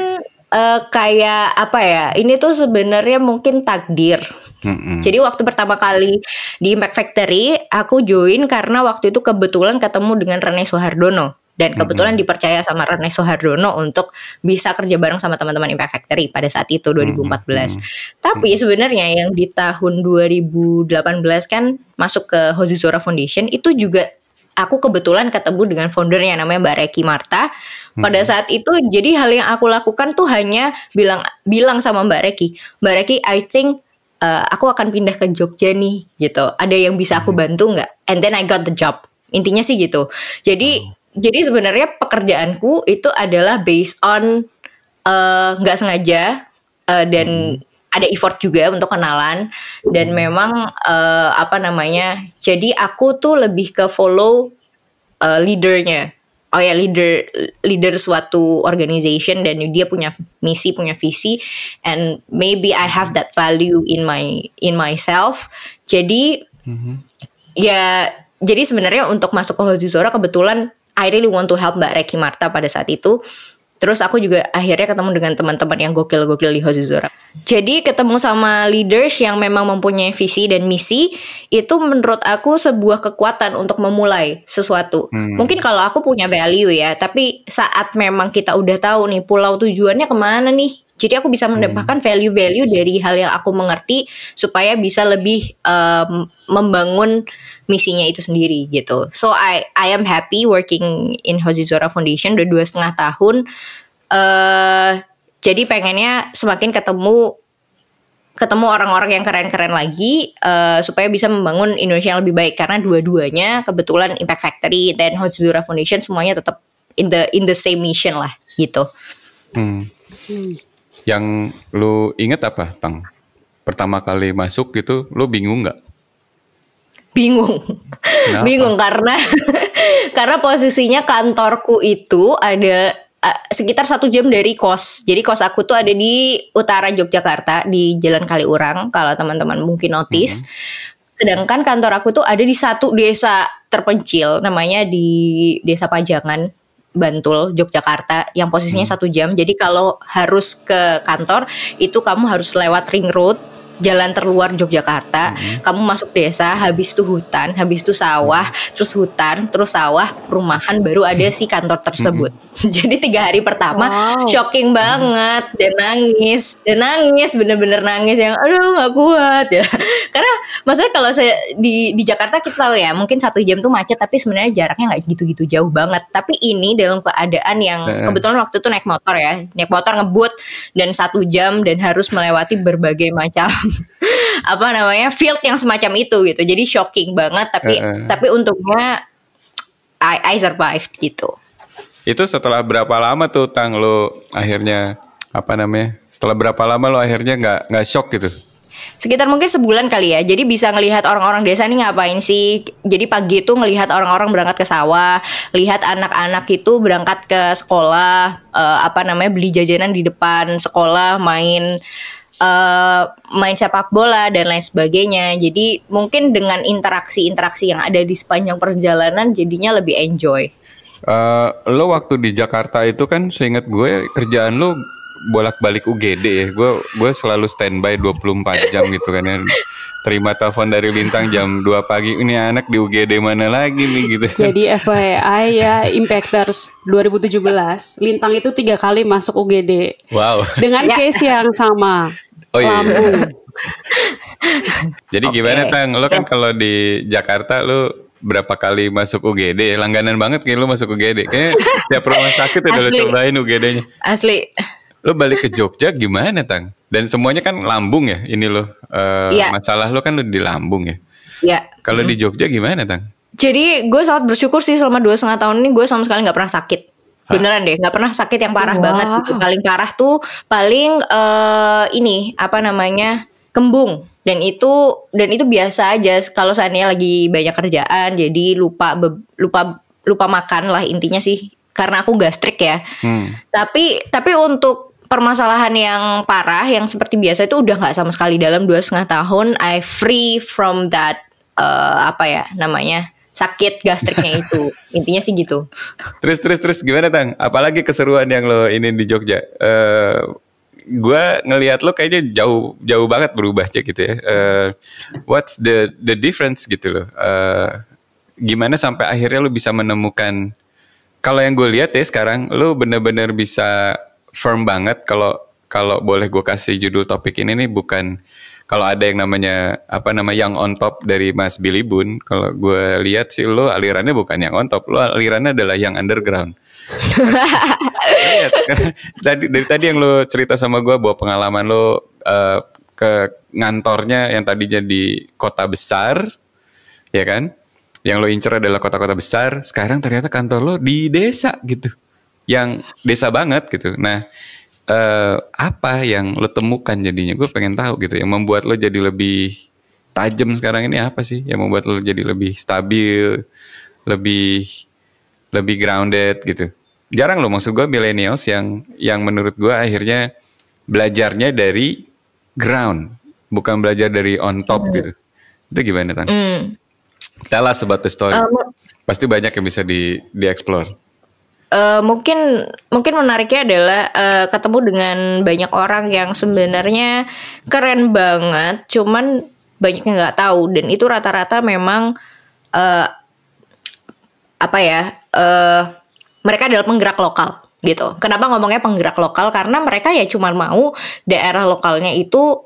uh, kayak apa ya? Ini tuh sebenarnya mungkin takdir. Mm-hmm. Jadi waktu pertama kali di Impact Factory, aku join karena waktu itu kebetulan ketemu dengan Rene Soehardono dan kebetulan mm -hmm. dipercaya sama Rene Soehardono untuk bisa kerja bareng sama teman-teman Impact Factory pada saat itu 2014. Mm -hmm. Tapi sebenarnya yang di tahun 2018 kan masuk ke Hozi Zora Foundation itu juga aku kebetulan ketemu dengan foundernya namanya Mbak Reki Marta. Pada hmm. saat itu jadi hal yang aku lakukan tuh hanya bilang bilang sama Mbak Reki, Mbak Reki, I think uh, aku akan pindah ke Jogja nih gitu. Ada yang bisa aku bantu nggak? And then I got the job. Intinya sih gitu. Jadi oh. Jadi sebenarnya pekerjaanku itu adalah based on uh, nggak uh, sengaja uh, dan hmm ada effort juga untuk kenalan dan hmm. memang uh, apa namanya jadi aku tuh lebih ke follow uh, leadernya oh ya leader leader suatu organization dan dia punya misi punya visi and maybe I have that value in my in myself jadi mm-hmm. ya jadi sebenarnya untuk masuk ke Hozizora kebetulan I really want to help Mbak Reki Marta pada saat itu Terus aku juga akhirnya ketemu dengan teman-teman yang gokil-gokil di Hozizora. Jadi ketemu sama leaders yang memang mempunyai visi dan misi itu menurut aku sebuah kekuatan untuk memulai sesuatu. Hmm. Mungkin kalau aku punya value ya, tapi saat memang kita udah tahu nih pulau tujuannya ke mana nih, jadi aku bisa hmm. mendapatkan value-value dari hal yang aku mengerti supaya bisa lebih um, membangun misinya itu sendiri gitu. So I I am happy working in Hozizora Foundation udah dua setengah tahun. Uh, jadi pengennya semakin ketemu ketemu orang-orang yang keren-keren lagi uh, supaya bisa membangun Indonesia yang lebih baik karena dua-duanya kebetulan Impact Factory dan Hozizora Foundation semuanya tetap in the in the same mission lah gitu. Hmm. hmm. Yang lu inget apa, Tang? Pertama kali masuk gitu, lu bingung nggak? Bingung, Kenapa? bingung karena karena posisinya kantorku itu ada uh, sekitar satu jam dari kos. Jadi kos aku tuh ada di utara Yogyakarta di Jalan Kaliurang. Kalau teman-teman mungkin notice. Hmm. Sedangkan kantor aku tuh ada di satu desa terpencil, namanya di Desa Pajangan Bantul, Yogyakarta yang posisinya hmm. satu jam. Jadi kalau harus ke kantor itu kamu harus lewat ring road jalan terluar Yogyakarta, hmm. kamu masuk desa, habis itu hutan, habis itu sawah, hmm. terus hutan, terus sawah, perumahan, baru ada si kantor tersebut. Hmm. Jadi tiga hari pertama wow. shocking banget, dan nangis, dan nangis, bener-bener nangis yang, aduh nggak kuat ya. Karena maksudnya kalau saya di di Jakarta kita tahu ya, mungkin satu jam tuh macet, tapi sebenarnya jaraknya nggak gitu-gitu jauh banget. Tapi ini dalam keadaan yang kebetulan waktu itu naik motor ya, naik motor ngebut dan satu jam dan harus melewati berbagai macam apa namanya field yang semacam itu gitu jadi shocking banget tapi uh, uh. tapi untungnya I, I survived gitu itu setelah berapa lama tuh tang lo akhirnya apa namanya setelah berapa lama lo akhirnya nggak nggak shock gitu sekitar mungkin sebulan kali ya. Jadi bisa ngelihat orang-orang desa ini ngapain sih. Jadi pagi itu ngelihat orang-orang berangkat ke sawah, lihat anak-anak itu berangkat ke sekolah, uh, apa namanya beli jajanan di depan sekolah, main uh, main sepak bola dan lain sebagainya. Jadi mungkin dengan interaksi-interaksi yang ada di sepanjang perjalanan jadinya lebih enjoy. Uh, lo waktu di Jakarta itu kan seingat gue kerjaan lo bolak-balik UGD ya. Gue gue selalu standby 24 jam gitu kan ya. Terima telepon dari Lintang jam 2 pagi. Ini anak di UGD mana lagi nih gitu. Jadi FYI ya Impactors 2017 Lintang itu tiga kali masuk UGD. Wow. Dengan ya. case yang sama. Oh iya. Jadi okay. gimana Tang? Lo kan kalau di Jakarta lo berapa kali masuk UGD? Langganan banget kayak lo masuk UGD. Kayak tiap rumah sakit udah lo cobain UGD-nya. Asli. Lo balik ke Jogja gimana Tang? Dan semuanya kan lambung ya ini lo. Uh, yeah. Masalah lo kan lo di lambung ya. Iya. Kalau mm. di Jogja gimana Tang? Jadi gue sangat bersyukur sih selama dua setengah tahun ini gue sama sekali nggak pernah sakit beneran deh nggak pernah sakit yang parah wow. banget gitu. Paling parah tuh paling uh, ini apa namanya kembung. Dan itu dan itu biasa aja. Kalau seandainya lagi banyak kerjaan jadi lupa lupa lupa makan lah intinya sih. Karena aku gastrik ya. Hmm. tapi tapi untuk permasalahan yang parah yang seperti biasa itu udah nggak sama sekali. Dalam dua setengah tahun I free from that uh, apa ya namanya sakit gastriknya itu. Intinya sih gitu. Terus terus terus gimana Tang? Apalagi keseruan yang lo ini di Jogja? Uh, gue ngelihat lo kayaknya jauh jauh banget berubah aja gitu ya. Uh, what's the the difference gitu loh? Uh, gimana sampai akhirnya lo bisa menemukan? Kalau yang gue lihat ya sekarang, lo bener-bener bisa firm banget kalau kalau boleh gue kasih judul topik ini nih bukan kalau ada yang namanya apa nama yang on top dari Mas Billy Boon, kalau gue lihat sih lo alirannya bukan yang on top, lo alirannya adalah yang underground. tadi dari tadi yang lo cerita sama gue bahwa pengalaman lo uh, ke ngantornya yang tadinya di kota besar, ya kan? Yang lo incer adalah kota-kota besar, sekarang ternyata kantor lo di desa gitu, yang desa banget gitu. Nah uh, apa yang lo temukan jadinya? Gue pengen tahu gitu. Yang membuat lo jadi lebih tajam sekarang ini apa sih? Yang membuat lo jadi lebih stabil, lebih lebih grounded gitu. Jarang lo maksud gue millennials yang yang menurut gue akhirnya belajarnya dari ground, bukan belajar dari on top mm. gitu. Itu gimana tang? Mm. Tell us about the story. Um, Pasti banyak yang bisa di di explore. Uh, mungkin mungkin menariknya adalah uh, ketemu dengan banyak orang yang sebenarnya keren banget, cuman banyak yang nggak tahu dan itu rata-rata memang uh, apa ya uh, mereka adalah penggerak lokal gitu. Kenapa ngomongnya penggerak lokal? Karena mereka ya cuma mau daerah lokalnya itu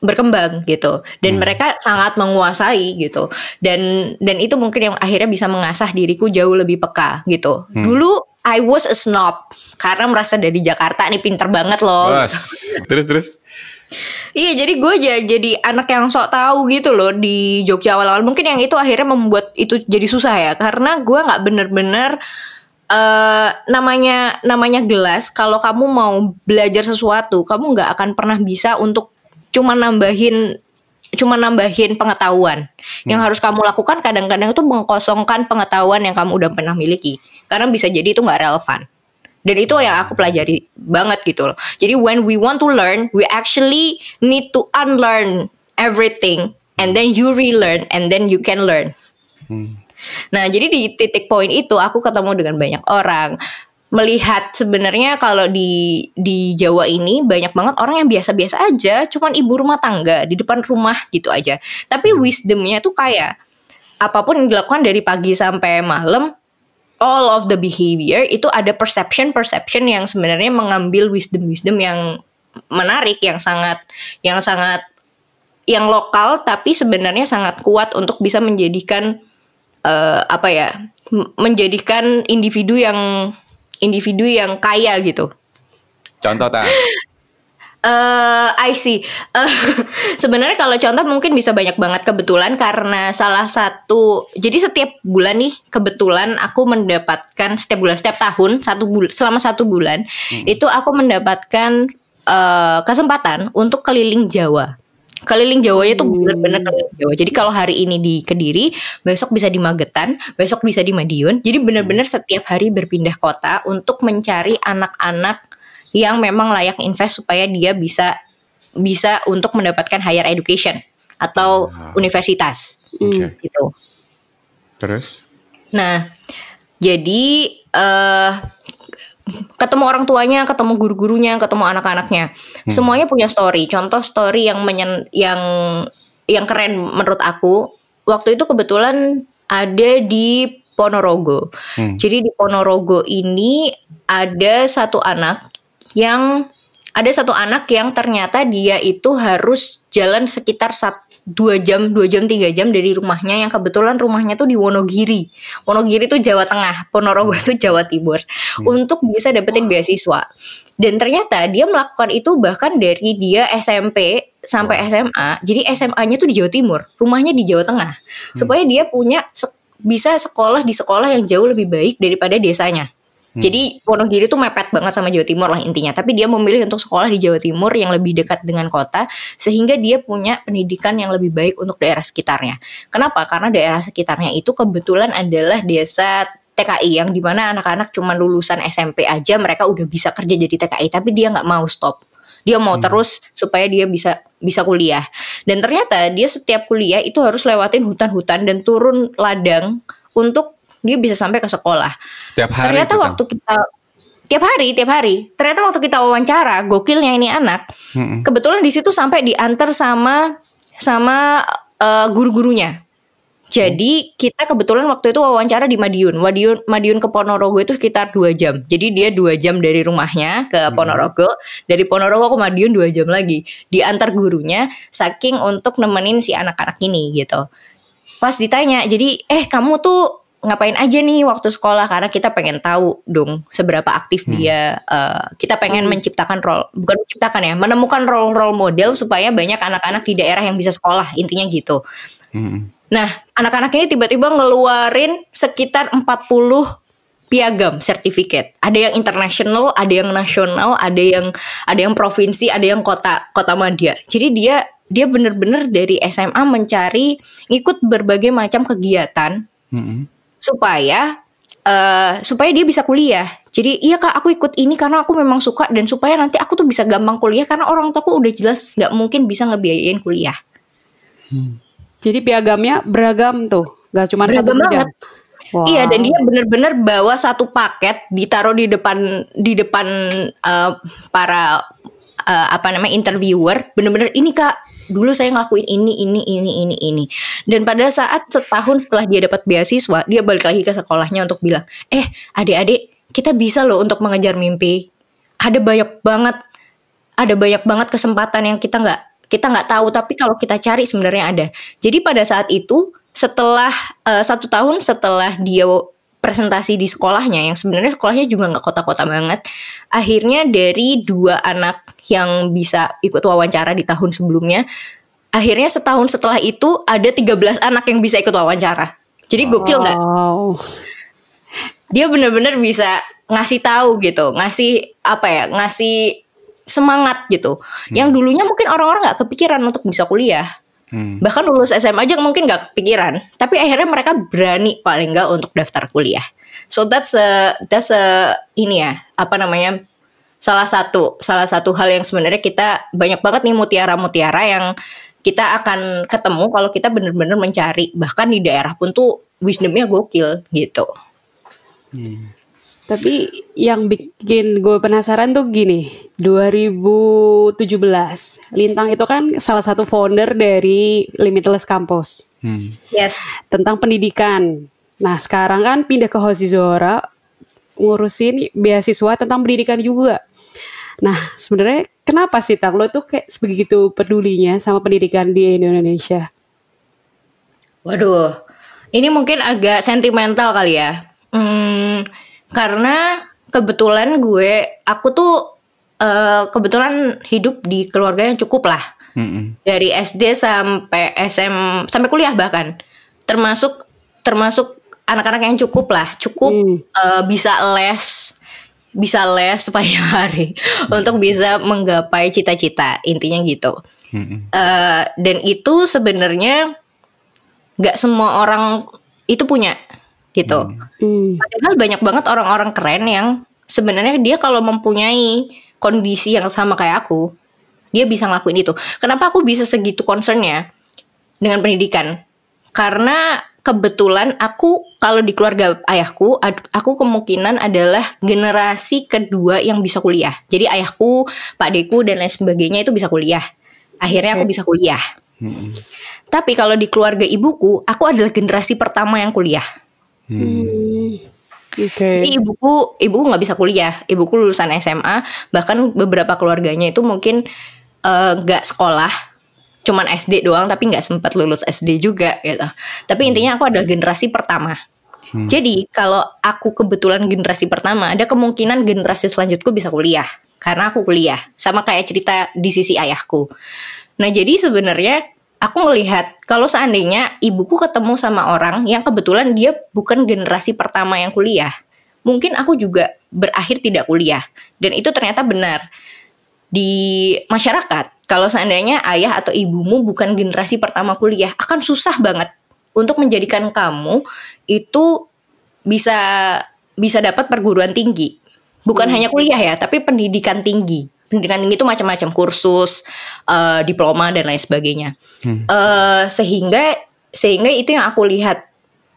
berkembang gitu dan hmm. mereka sangat menguasai gitu dan dan itu mungkin yang akhirnya bisa mengasah diriku jauh lebih peka gitu hmm. dulu I was a snob karena merasa dari Jakarta nih pinter banget loh. Was. Terus terus. Iya jadi gue jadi anak yang sok tahu gitu loh di Jogja awal-awal mungkin yang itu akhirnya membuat itu jadi susah ya karena gue nggak bener-bener uh, namanya namanya gelas kalau kamu mau belajar sesuatu kamu nggak akan pernah bisa untuk cuma nambahin cuma nambahin pengetahuan. Hmm. Yang harus kamu lakukan kadang-kadang itu mengkosongkan pengetahuan yang kamu udah pernah miliki. Karena bisa jadi itu nggak relevan. Dan itu yang aku pelajari banget gitu loh. Jadi when we want to learn, we actually need to unlearn everything and then you relearn and then you can learn. Hmm. Nah, jadi di titik poin itu aku ketemu dengan banyak orang melihat sebenarnya kalau di di Jawa ini banyak banget orang yang biasa-biasa aja, cuman ibu rumah tangga di depan rumah gitu aja. Tapi hmm. wisdomnya tuh kayak apa pun yang dilakukan dari pagi sampai malam, all of the behavior itu ada perception perception yang sebenarnya mengambil wisdom wisdom yang menarik, yang sangat yang sangat yang lokal tapi sebenarnya sangat kuat untuk bisa menjadikan uh, apa ya menjadikan individu yang individu yang kaya gitu. Contoh tak? Uh, I see. Uh, Sebenarnya kalau contoh mungkin bisa banyak banget kebetulan karena salah satu. Jadi setiap bulan nih kebetulan aku mendapatkan setiap bulan setiap tahun satu bul selama satu bulan hmm. itu aku mendapatkan uh, kesempatan untuk keliling Jawa. Keliling Jawa itu hmm. benar-benar keliling Jawa. Jadi kalau hari ini di Kediri, besok bisa di Magetan, besok bisa di Madiun. Jadi benar-benar hmm. setiap hari berpindah kota untuk mencari anak-anak yang memang layak invest supaya dia bisa bisa untuk mendapatkan higher education atau wow. universitas. Okay. Gitu. Terus? Nah, jadi uh, ketemu orang tuanya, ketemu guru-gurunya, ketemu anak-anaknya. Hmm. Semuanya punya story. Contoh story yang menyen yang yang keren menurut aku. Waktu itu kebetulan ada di Ponorogo. Hmm. Jadi di Ponorogo ini ada satu anak yang ada satu anak yang ternyata dia itu harus jalan sekitar satu dua jam dua jam tiga jam dari rumahnya. Yang kebetulan rumahnya tuh di Wonogiri. Wonogiri tuh Jawa Tengah Ponorogo tuh Jawa Timur. Hmm. untuk bisa dapetin beasiswa. Dan ternyata dia melakukan itu bahkan dari dia SMP sampai SMA jadi SMA-nya tuh di Jawa Timur rumahnya di Jawa Tengah. Hmm. supaya dia punya bisa sekolah di sekolah yang jauh lebih baik daripada desanya Hmm. Jadi Wonogiri itu mepet banget sama Jawa Timur lah intinya. Tapi dia memilih untuk sekolah di Jawa Timur yang lebih dekat dengan kota sehingga dia punya pendidikan yang lebih baik untuk daerah sekitarnya. Kenapa? Karena daerah sekitarnya itu kebetulan adalah desa TKI yang di mana anak-anak cuma lulusan SMP aja mereka udah bisa kerja jadi TKI tapi dia nggak mau stop dia mau hmm. terus supaya dia bisa bisa kuliah dan ternyata dia setiap kuliah itu harus lewatin hutan-hutan dan turun ladang untuk dia bisa sampai ke sekolah. Tiap hari. Ternyata kan? waktu kita tiap hari, tiap hari. Ternyata waktu kita wawancara, gokilnya ini anak, hmm. kebetulan di situ sampai diantar sama sama uh, guru-gurunya. Jadi kita kebetulan waktu itu wawancara di Madiun. Madiun, Madiun ke Ponorogo itu sekitar dua jam. Jadi dia dua jam dari rumahnya ke hmm. Ponorogo. Dari Ponorogo ke Madiun dua jam lagi. Diantar gurunya, saking untuk nemenin si anak-anak ini gitu. Pas ditanya, jadi eh kamu tuh ngapain aja nih waktu sekolah karena kita pengen tahu dong seberapa aktif hmm. dia uh, kita pengen hmm. menciptakan role bukan menciptakan ya menemukan role role model supaya banyak anak-anak di daerah yang bisa sekolah intinya gitu hmm. nah anak-anak ini tiba-tiba ngeluarin sekitar 40 piagam sertifikat. Ada yang internasional, ada yang nasional, ada yang ada yang provinsi, ada yang kota kota madya. Jadi dia dia bener-bener dari SMA mencari ikut berbagai macam kegiatan -hmm supaya uh, supaya dia bisa kuliah. Jadi iya kak aku ikut ini karena aku memang suka dan supaya nanti aku tuh bisa gampang kuliah karena orang tuaku udah jelas nggak mungkin bisa ngebiayain kuliah. Hmm. Jadi piagamnya beragam tuh, nggak cuma satu bidang. Wow. Iya dan dia bener-bener bawa satu paket ditaruh di depan di depan uh, para uh, apa namanya interviewer bener-bener ini kak dulu saya ngelakuin ini ini ini ini ini. Dan pada saat setahun setelah dia dapat beasiswa dia balik lagi ke sekolahnya untuk bilang eh adik-adik kita bisa loh untuk mengejar mimpi. Ada banyak banget ada banyak banget kesempatan yang kita nggak kita nggak tahu tapi kalau kita cari sebenarnya ada. Jadi pada saat itu setelah uh, satu tahun setelah dia presentasi di sekolahnya yang sebenarnya sekolahnya juga nggak kota-kota banget. Akhirnya dari dua anak yang bisa ikut wawancara di tahun sebelumnya, akhirnya setahun setelah itu ada 13 anak yang bisa ikut wawancara. Jadi gokil nggak? Wow. Dia bener-bener bisa ngasih tahu gitu, ngasih apa ya, ngasih semangat gitu. Hmm. Yang dulunya mungkin orang-orang nggak kepikiran untuk bisa kuliah. Hmm. Bahkan lulus SMA aja mungkin gak kepikiran, tapi akhirnya mereka berani paling nggak untuk daftar kuliah. So that's a that's a ini ya, apa namanya? salah satu salah satu hal yang sebenarnya kita banyak banget nih mutiara-mutiara yang kita akan ketemu kalau kita bener-bener mencari bahkan di daerah pun tuh wisdomnya gokil gitu. Hmm. Tapi yang bikin gue penasaran tuh gini, 2017 Lintang itu kan salah satu founder dari Limitless Campus. Hmm. Yes. Tentang pendidikan. Nah sekarang kan pindah ke Hosizora ngurusin beasiswa tentang pendidikan juga. Nah sebenarnya kenapa sih Tang lo tuh kayak sebegitu pedulinya sama pendidikan di Indonesia? Waduh, ini mungkin agak sentimental kali ya. Hmm, karena kebetulan gue aku tuh uh, kebetulan hidup di keluarga yang cukup lah. Mm-hmm. dari SD sampai SM sampai kuliah bahkan. Termasuk termasuk anak-anak yang cukup lah. Cukup mm. uh, bisa les bisa les sepanjang hari. Untuk bisa menggapai cita-cita intinya gitu. Mm-hmm. uh, dan itu sebenarnya nggak semua orang itu punya gitu. Hmm. Padahal banyak banget orang-orang keren yang sebenarnya dia kalau mempunyai kondisi yang sama kayak aku, dia bisa ngelakuin itu. Kenapa aku bisa segitu concernnya dengan pendidikan? Karena kebetulan aku kalau di keluarga ayahku, aku kemungkinan adalah generasi kedua yang bisa kuliah. Jadi ayahku, pak deku dan lain sebagainya itu bisa kuliah. Akhirnya aku bisa kuliah. Hmm. Tapi kalau di keluarga ibuku, aku adalah generasi pertama yang kuliah. Hmm. Okay. Jadi ibuku, ibuku nggak bisa kuliah. Ibuku lulusan SMA, bahkan beberapa keluarganya itu mungkin eh, nggak uh, sekolah, cuman SD doang, tapi nggak sempat lulus SD juga gitu. Tapi intinya aku adalah generasi pertama. Hmm. Jadi kalau aku kebetulan generasi pertama, ada kemungkinan generasi selanjutku bisa kuliah karena aku kuliah. Sama kayak cerita di sisi ayahku. Nah jadi sebenarnya aku melihat kalau seandainya ibuku ketemu sama orang yang kebetulan dia bukan generasi pertama yang kuliah, mungkin aku juga berakhir tidak kuliah. Dan itu ternyata benar. Di masyarakat, kalau seandainya ayah atau ibumu bukan generasi pertama kuliah, akan susah banget untuk menjadikan kamu itu bisa bisa dapat perguruan tinggi. Bukan hmm. hanya kuliah ya, tapi pendidikan tinggi pendidikan tinggi itu macam-macam kursus, uh, diploma dan lain sebagainya. Hmm. Uh, sehingga sehingga itu yang aku lihat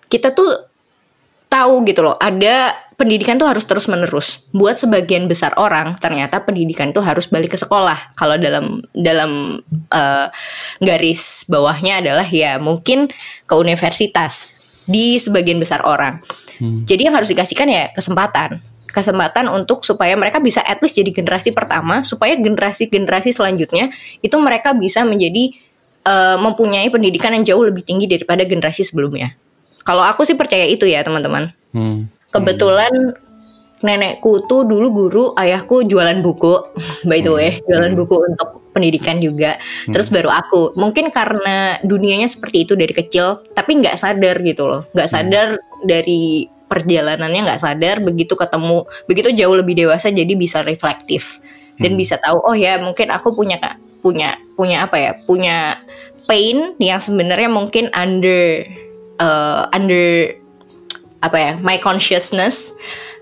kita tuh tahu gitu loh ada pendidikan tuh harus terus menerus. Buat sebagian besar orang ternyata pendidikan tuh harus balik ke sekolah. Kalau dalam dalam uh, garis bawahnya adalah ya mungkin ke universitas di sebagian besar orang. Hmm. Jadi yang harus dikasihkan ya kesempatan kesempatan untuk supaya mereka bisa at least jadi generasi pertama supaya generasi-generasi selanjutnya itu mereka bisa menjadi uh, mempunyai pendidikan yang jauh lebih tinggi daripada generasi sebelumnya. Kalau aku sih percaya itu ya teman-teman. Hmm. Kebetulan nenekku tuh dulu guru, ayahku jualan buku, by the way, hmm. jualan buku untuk pendidikan juga. Hmm. Terus baru aku. Mungkin karena dunianya seperti itu dari kecil, tapi nggak sadar gitu loh, nggak sadar dari perjalanannya nggak sadar begitu ketemu begitu jauh lebih dewasa jadi bisa reflektif. Dan hmm. bisa tahu oh ya mungkin aku punya punya punya apa ya punya pain yang sebenarnya mungkin under uh, under apa ya my consciousness.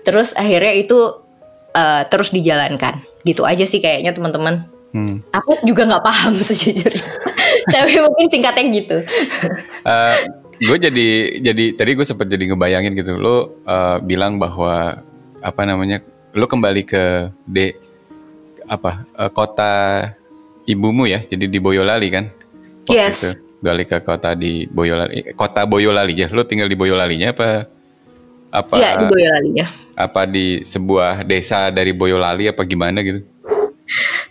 Terus akhirnya itu uh, terus dijalankan. Gitu aja sih kayaknya teman-teman. Hmm. aku juga nggak paham sejujurnya. Tapi mungkin singkatnya gitu. Uh, gue jadi jadi tadi gue sempat jadi ngebayangin gitu. Lo uh, bilang bahwa apa namanya lo kembali ke de apa uh, kota ibumu ya jadi di Boyolali kan? Waktu yes. itu. balik ke kota di Boyolali kota Boyolali ya. Lo tinggal di Boyolalinya apa apa ya, di Boyolalinya. apa di sebuah desa dari Boyolali apa gimana gitu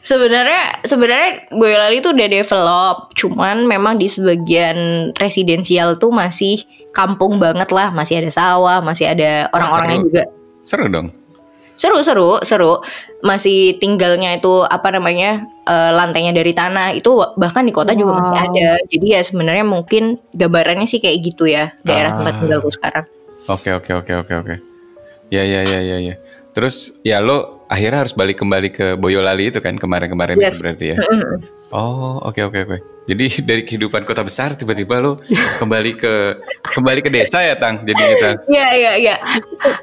Sebenarnya sebenarnya Boyolali itu udah develop, cuman memang di sebagian residensial tuh masih kampung banget lah, masih ada sawah, masih ada orang-orangnya juga. Seru dong. Seru seru seru. Masih tinggalnya itu apa namanya uh, lantainya dari tanah itu bahkan di kota wow. juga masih ada. Jadi ya sebenarnya mungkin gambarannya sih kayak gitu ya daerah ah. tempat tinggalku sekarang. Oke okay, oke okay, oke okay, oke oke. Ya ya ya ya ya. Terus ya lo akhirnya harus balik kembali ke Boyolali itu kan kemarin-kemarin yes. itu berarti ya. Oh, oke okay, oke okay, oke. Okay. Jadi dari kehidupan kota besar tiba-tiba lo kembali ke kembali ke desa ya, Tang. Jadi kita. Iya, iya, iya.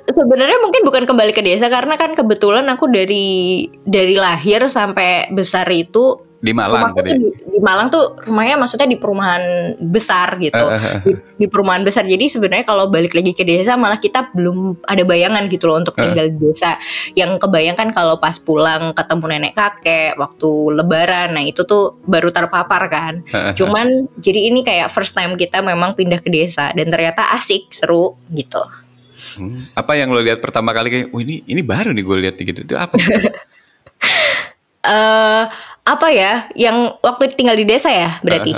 Sebenarnya mungkin bukan kembali ke desa karena kan kebetulan aku dari dari lahir sampai besar itu di Malang tadi. Di, di Malang tuh rumahnya maksudnya di perumahan besar gitu. di, di perumahan besar. Jadi sebenarnya kalau balik lagi ke desa malah kita belum ada bayangan gitu loh untuk tinggal di desa. Yang kebayangkan kalau pas pulang ketemu nenek kakek waktu lebaran. Nah, itu tuh baru terpapar kan. Cuman jadi ini kayak first time kita memang pindah ke desa dan ternyata asik, seru gitu. Hmm. Apa yang lo lihat pertama kali kayak, oh ini ini baru nih gue lihat gitu. Itu apa? uh, apa ya? Yang waktu tinggal di desa ya berarti?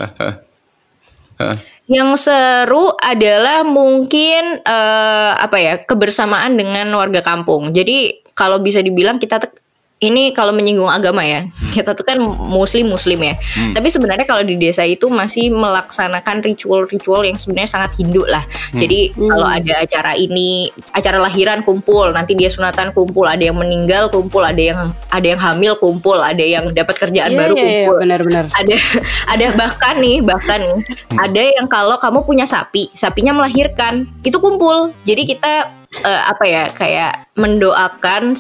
Yang seru adalah mungkin uh, apa ya kebersamaan dengan warga kampung. Jadi kalau bisa dibilang kita ini kalau menyinggung agama ya hmm. kita tuh kan muslim muslim ya hmm. tapi sebenarnya kalau di desa itu masih melaksanakan ritual-ritual yang sebenarnya sangat Hindu lah hmm. jadi hmm. kalau ada acara ini acara lahiran kumpul nanti dia sunatan kumpul ada yang meninggal kumpul ada yang ada yang hamil kumpul ada yang dapat kerjaan yeah, baru yeah, iya, kumpul yeah, benar-benar ada ada bahkan nih bahkan nih hmm. ada yang kalau kamu punya sapi sapinya melahirkan itu kumpul jadi kita uh, apa ya kayak mendoakan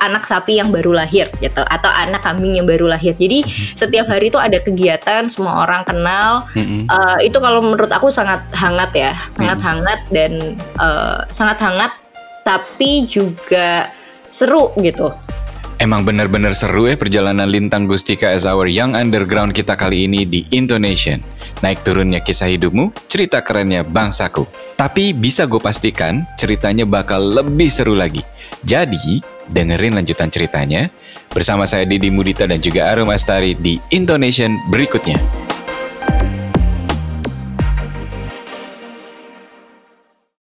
anak sapi yang baru lahir gitu atau anak kambing yang baru lahir. Jadi mm-hmm. setiap hari itu ada kegiatan semua orang kenal. Mm-hmm. Uh, itu kalau menurut aku sangat hangat ya, sangat mm-hmm. hangat dan uh, sangat hangat tapi juga seru gitu. Emang benar-benar seru ya perjalanan Lintang Gustika as our young underground kita kali ini di Indonesia. Naik turunnya kisah hidupmu, cerita kerennya bangsaku. Tapi bisa gue pastikan ceritanya bakal lebih seru lagi. Jadi, dengerin lanjutan ceritanya bersama saya Didi Mudita dan juga Arum Astari di Indonesian berikutnya.